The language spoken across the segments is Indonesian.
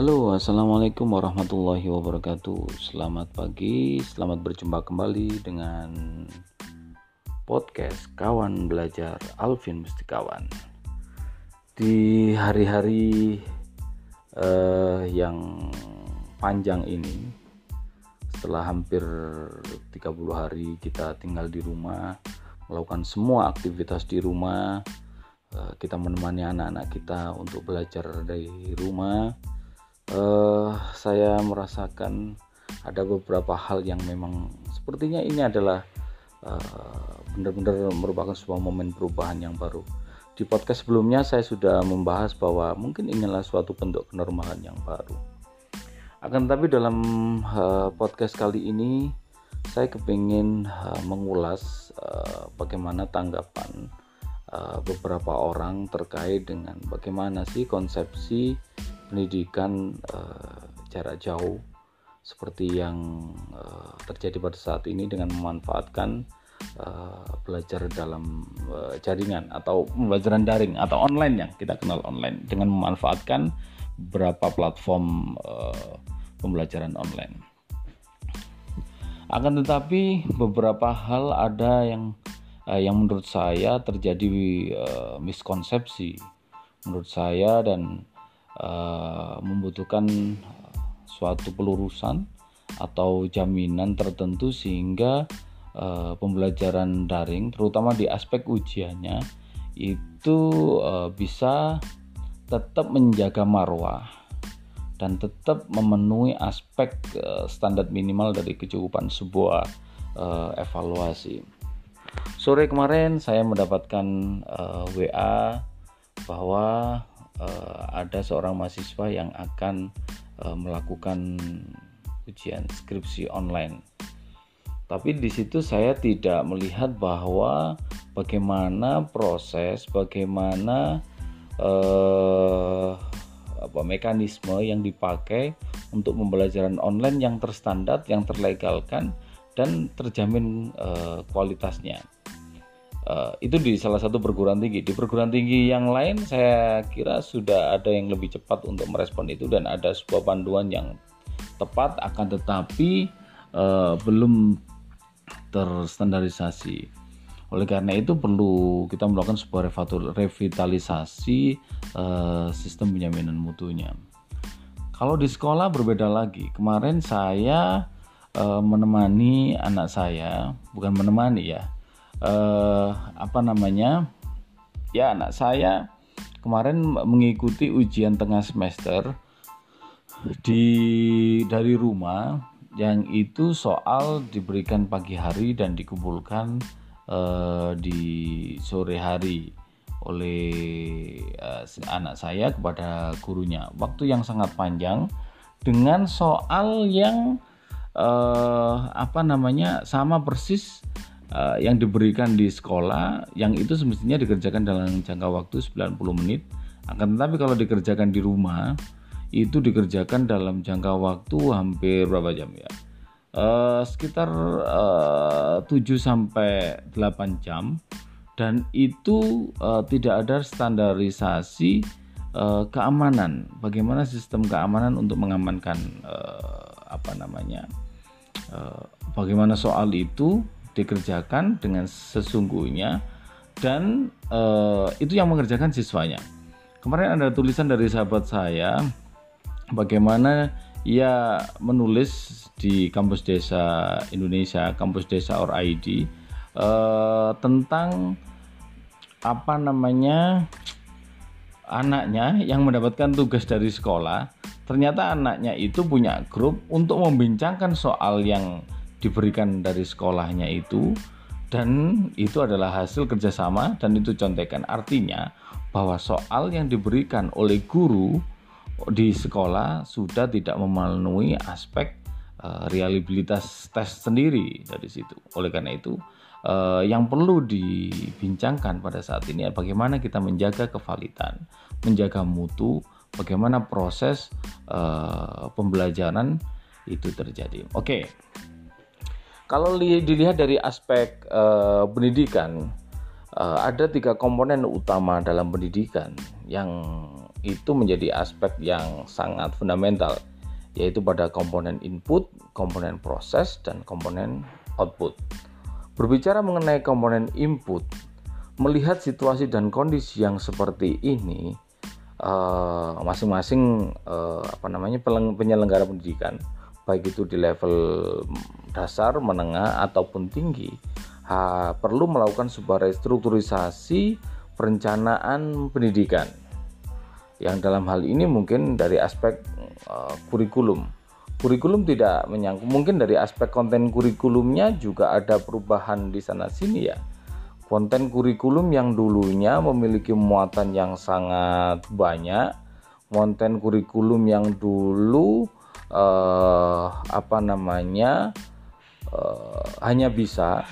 Halo, assalamualaikum warahmatullahi wabarakatuh. Selamat pagi, selamat berjumpa kembali dengan podcast Kawan Belajar Alvin Mustikawan. Di hari-hari uh, yang panjang ini, setelah hampir 30 hari kita tinggal di rumah, melakukan semua aktivitas di rumah, uh, kita menemani anak-anak kita untuk belajar dari rumah uh, saya merasakan ada beberapa hal yang memang sepertinya ini adalah uh, benar-benar merupakan sebuah momen perubahan yang baru. Di podcast sebelumnya saya sudah membahas bahwa mungkin inilah suatu bentuk kenormalan yang baru. Akan tetapi dalam uh, podcast kali ini saya kepingin uh, mengulas uh, bagaimana tanggapan uh, beberapa orang terkait dengan bagaimana sih konsepsi pendidikan uh, jarak jauh seperti yang uh, terjadi pada saat ini dengan memanfaatkan uh, belajar dalam uh, jaringan atau pembelajaran daring atau online yang kita kenal online dengan memanfaatkan beberapa platform uh, pembelajaran online. Akan tetapi beberapa hal ada yang uh, yang menurut saya terjadi uh, miskonsepsi menurut saya dan uh, membutuhkan suatu pelurusan atau jaminan tertentu sehingga uh, pembelajaran daring terutama di aspek ujiannya itu bisa tetap menjaga marwah dan tetap memenuhi aspek standar minimal dari kecukupan sebuah evaluasi. Sore kemarin saya mendapatkan WA bahwa uh, ada seorang mahasiswa yang akan uh, melakukan ujian skripsi online. Tapi di situ saya tidak melihat bahwa bagaimana proses, bagaimana uh, apa mekanisme yang dipakai untuk pembelajaran online yang terstandar, yang terlegalkan dan terjamin uh, kualitasnya. Uh, itu di salah satu perguruan tinggi. Di perguruan tinggi yang lain saya kira sudah ada yang lebih cepat untuk merespon itu dan ada sebuah panduan yang tepat akan tetapi uh, belum terstandarisasi. Oleh karena itu perlu kita melakukan sebuah revitalisasi uh, sistem penjaminan mutunya. Kalau di sekolah berbeda lagi. Kemarin saya uh, menemani anak saya, bukan menemani ya eh, apa namanya ya anak saya kemarin mengikuti ujian tengah semester di dari rumah yang itu soal diberikan pagi hari dan dikumpulkan eh, di sore hari oleh uh, anak saya kepada gurunya. Waktu yang sangat panjang dengan soal yang uh, apa namanya sama persis uh, yang diberikan di sekolah yang itu semestinya dikerjakan dalam jangka waktu 90 menit. Akan tetapi kalau dikerjakan di rumah itu dikerjakan dalam jangka waktu hampir berapa jam ya? Uh, sekitar uh, 7 sampai 8 jam. Dan itu uh, tidak ada standarisasi uh, keamanan. Bagaimana sistem keamanan untuk mengamankan uh, apa namanya uh, bagaimana soal itu dikerjakan dengan sesungguhnya dan uh, itu yang mengerjakan siswanya. Kemarin ada tulisan dari sahabat saya bagaimana ia menulis di kampus desa Indonesia, kampus desa or ID uh, tentang apa namanya anaknya yang mendapatkan tugas dari sekolah. Ternyata anaknya itu punya grup untuk membincangkan soal yang diberikan dari sekolahnya itu dan itu adalah hasil kerjasama dan itu contekan artinya bahwa soal yang diberikan oleh guru di sekolah sudah tidak memenuhi aspek uh, reliabilitas tes sendiri dari situ. Oleh karena itu, uh, yang perlu dibincangkan pada saat ini adalah bagaimana kita menjaga kevalitan, menjaga mutu, bagaimana proses uh, pembelajaran itu terjadi. Oke. Okay. Kalau dilihat dari aspek uh, pendidikan, uh, ada tiga komponen utama dalam pendidikan yang itu menjadi aspek yang sangat fundamental yaitu pada komponen input, komponen proses, dan komponen output. Berbicara mengenai komponen input, melihat situasi dan kondisi yang seperti ini, eh, masing-masing uh, uh, apa namanya penyelenggara pendidikan, baik itu di level dasar, menengah ataupun tinggi, ha, perlu melakukan sebuah restrukturisasi perencanaan pendidikan yang dalam hal ini mungkin dari aspek uh, kurikulum. Kurikulum tidak menyangkut mungkin dari aspek konten kurikulumnya juga ada perubahan di sana sini ya. Konten kurikulum yang dulunya memiliki muatan yang sangat banyak, konten kurikulum yang dulu uh, apa namanya uh, hanya bisa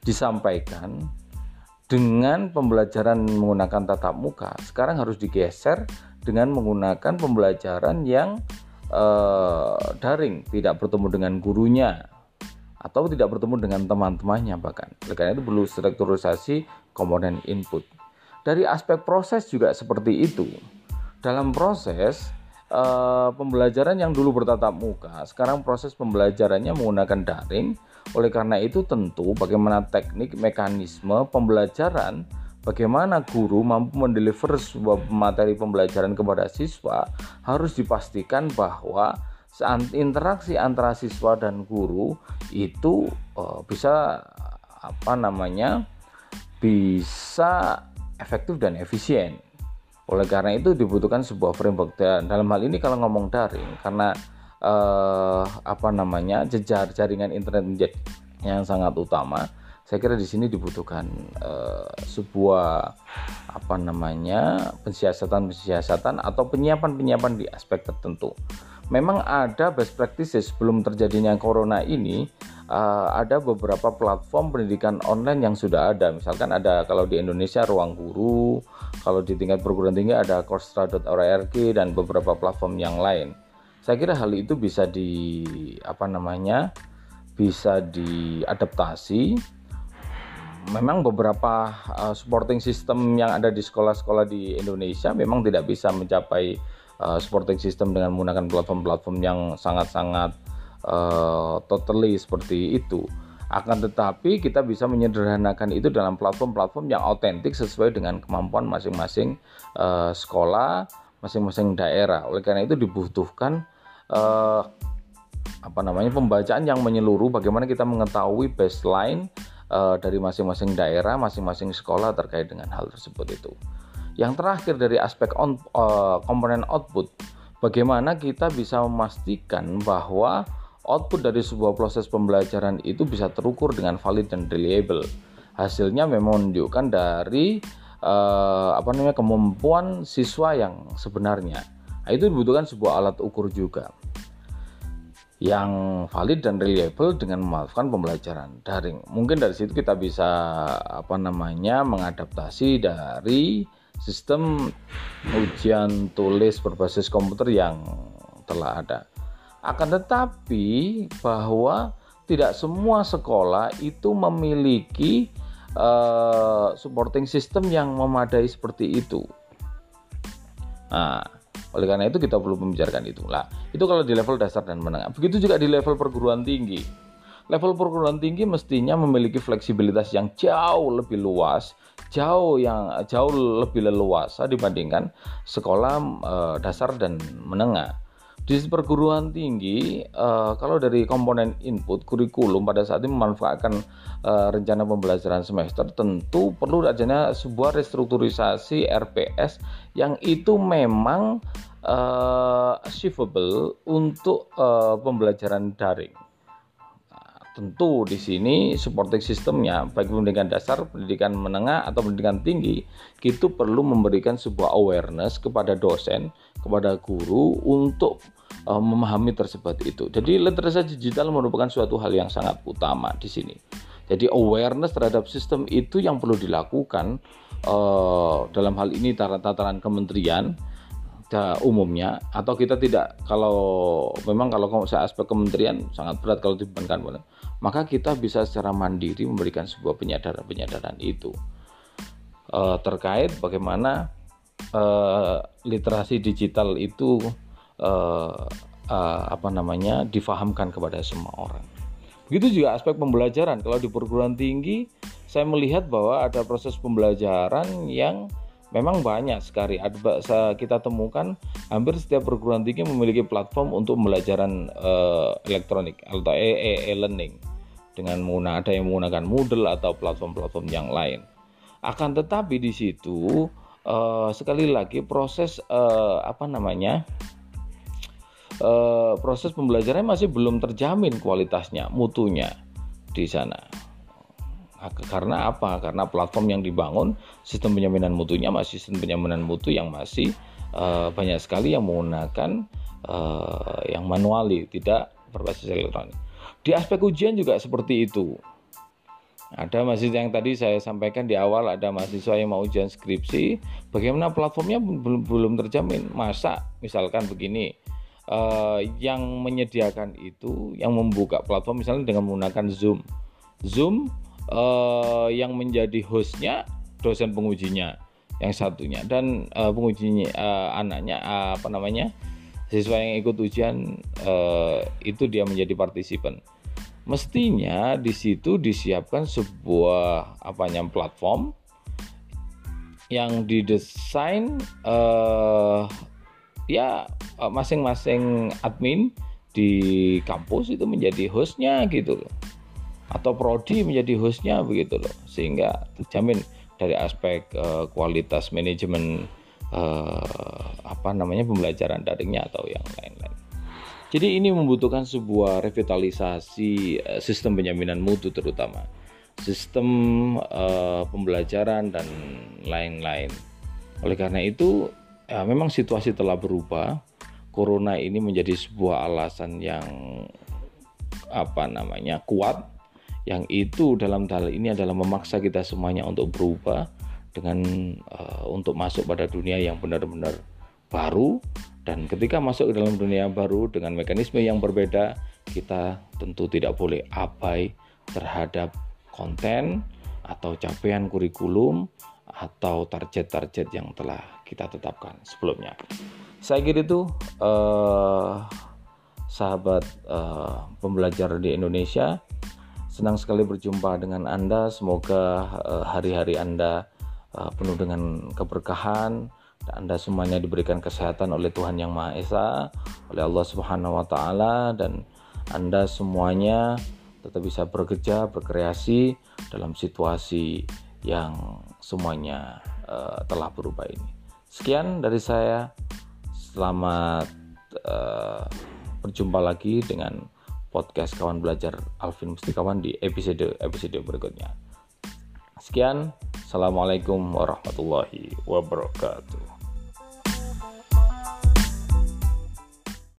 disampaikan dengan pembelajaran menggunakan tatap muka sekarang harus digeser dengan menggunakan pembelajaran yang uh, daring, tidak bertemu dengan gurunya atau tidak bertemu dengan teman-temannya bahkan. Oleh karena itu perlu strukturisasi komponen input. Dari aspek proses juga seperti itu. Dalam proses uh, pembelajaran yang dulu bertatap muka, sekarang proses pembelajarannya menggunakan daring oleh karena itu tentu bagaimana teknik mekanisme pembelajaran bagaimana guru mampu mendeliver sebuah materi pembelajaran kepada siswa harus dipastikan bahwa interaksi antara siswa dan guru itu uh, bisa apa namanya bisa efektif dan efisien. Oleh karena itu dibutuhkan sebuah framework dan dalam hal ini kalau ngomong daring karena uh, apa namanya jejar jaringan internet yang sangat utama saya kira di sini dibutuhkan uh, sebuah apa namanya pensiasatan-pensiasatan atau penyiapan-penyiapan di aspek tertentu. Memang ada best practices. Sebelum terjadinya corona ini uh, ada beberapa platform pendidikan online yang sudah ada. Misalkan ada kalau di Indonesia Ruang Guru, kalau di tingkat perguruan tinggi ada coursera.org dan beberapa platform yang lain. Saya kira hal itu bisa di apa namanya bisa diadaptasi. Memang beberapa uh, supporting system yang ada di sekolah-sekolah di Indonesia memang tidak bisa mencapai uh, supporting system dengan menggunakan platform-platform yang sangat-sangat uh, totally seperti itu. Akan tetapi kita bisa menyederhanakan itu dalam platform-platform yang autentik sesuai dengan kemampuan masing-masing uh, sekolah masing-masing daerah. Oleh karena itu dibutuhkan uh, apa namanya pembacaan yang menyeluruh bagaimana kita mengetahui baseline uh, dari masing-masing daerah, masing-masing sekolah terkait dengan hal tersebut itu. Yang terakhir dari aspek on, uh, komponen output, bagaimana kita bisa memastikan bahwa output dari sebuah proses pembelajaran itu bisa terukur dengan valid dan reliable. Hasilnya memang menunjukkan dari uh, apa namanya kemampuan siswa yang sebenarnya. Nah, itu dibutuhkan sebuah alat ukur juga yang valid dan reliable dengan memanfaatkan pembelajaran daring. Mungkin dari situ kita bisa apa namanya mengadaptasi dari sistem ujian tulis berbasis komputer yang telah ada. Akan tetapi bahwa tidak semua sekolah itu memiliki uh, supporting system yang memadai seperti itu. Nah, oleh karena itu kita perlu membicarakan itu. Lah, itu kalau di level dasar dan menengah. Begitu juga di level perguruan tinggi. Level perguruan tinggi mestinya memiliki fleksibilitas yang jauh lebih luas, jauh yang jauh lebih leluasa dibandingkan sekolah e, dasar dan menengah. Di perguruan tinggi, uh, kalau dari komponen input kurikulum pada saat ini memanfaatkan uh, rencana pembelajaran semester, tentu perlu adanya sebuah restrukturisasi RPS yang itu memang uh, achievable untuk uh, pembelajaran daring. Tentu di sini supporting sistemnya baik pendidikan dasar, pendidikan menengah atau pendidikan tinggi itu perlu memberikan sebuah awareness kepada dosen, kepada guru untuk uh, memahami tersebut itu. Jadi literasi digital merupakan suatu hal yang sangat utama di sini. Jadi awareness terhadap sistem itu yang perlu dilakukan uh, dalam hal ini tataran kementerian umumnya atau kita tidak kalau memang kalau saya aspek kementerian sangat berat kalau dibebankan maka kita bisa secara mandiri memberikan sebuah penyadaran penyadaran itu uh, terkait bagaimana uh, literasi digital itu uh, uh, apa namanya difahamkan kepada semua orang. Begitu juga aspek pembelajaran. Kalau di perguruan tinggi, saya melihat bahwa ada proses pembelajaran yang memang banyak sekali. Ada kita temukan hampir setiap perguruan tinggi memiliki platform untuk pembelajaran uh, elektronik atau e-learning dengan menggunakan ada yang menggunakan Moodle atau platform-platform yang lain. Akan tetapi di situ uh, sekali lagi proses uh, apa namanya uh, proses pembelajarannya masih belum terjamin kualitasnya, mutunya di sana. Karena apa? Karena platform yang dibangun sistem penjaminan mutunya masih sistem penjaminan mutu yang masih uh, banyak sekali yang menggunakan uh, yang manuali, tidak berbasis elektronik. Di aspek ujian juga seperti itu. Ada mahasiswa yang tadi saya sampaikan di awal ada mahasiswa yang mau ujian skripsi, bagaimana platformnya belum belum terjamin. Masa misalkan begini, uh, yang menyediakan itu yang membuka platform misalnya dengan menggunakan Zoom. Zoom uh, yang menjadi hostnya dosen pengujinya yang satunya dan uh, pengujinya uh, anaknya uh, apa namanya siswa yang ikut ujian uh, itu dia menjadi partisipan. Mestinya di situ disiapkan sebuah apa namanya platform yang didesain uh, ya eh, masing-masing admin di kampus itu menjadi hostnya gitu loh atau prodi menjadi hostnya begitu loh sehingga terjamin dari aspek uh, kualitas manajemen uh, apa namanya pembelajaran daringnya atau yang lain-lain. Jadi ini membutuhkan sebuah revitalisasi uh, sistem penjaminan mutu terutama sistem uh, pembelajaran dan lain-lain. Oleh karena itu ya memang situasi telah berubah. Corona ini menjadi sebuah alasan yang apa namanya kuat yang itu dalam hal ini adalah memaksa kita semuanya untuk berubah dengan uh, untuk masuk pada dunia yang benar-benar baru dan ketika masuk ke dalam dunia baru dengan mekanisme yang berbeda kita tentu tidak boleh abai terhadap konten atau capaian kurikulum atau target-target yang telah kita tetapkan sebelumnya. Saya kira itu eh, sahabat eh, pembelajar di Indonesia. Senang sekali berjumpa dengan Anda. Semoga eh, hari-hari Anda eh, penuh dengan keberkahan Anda semuanya diberikan kesehatan oleh Tuhan Yang Maha Esa, oleh Allah Subhanahu wa taala dan Anda semuanya tetap bisa bekerja, berkreasi dalam situasi yang semuanya uh, telah berubah ini. Sekian dari saya. Selamat uh, berjumpa lagi dengan podcast kawan belajar Alvin Mustikawan di episode episode berikutnya. Sekian, assalamualaikum warahmatullahi wabarakatuh.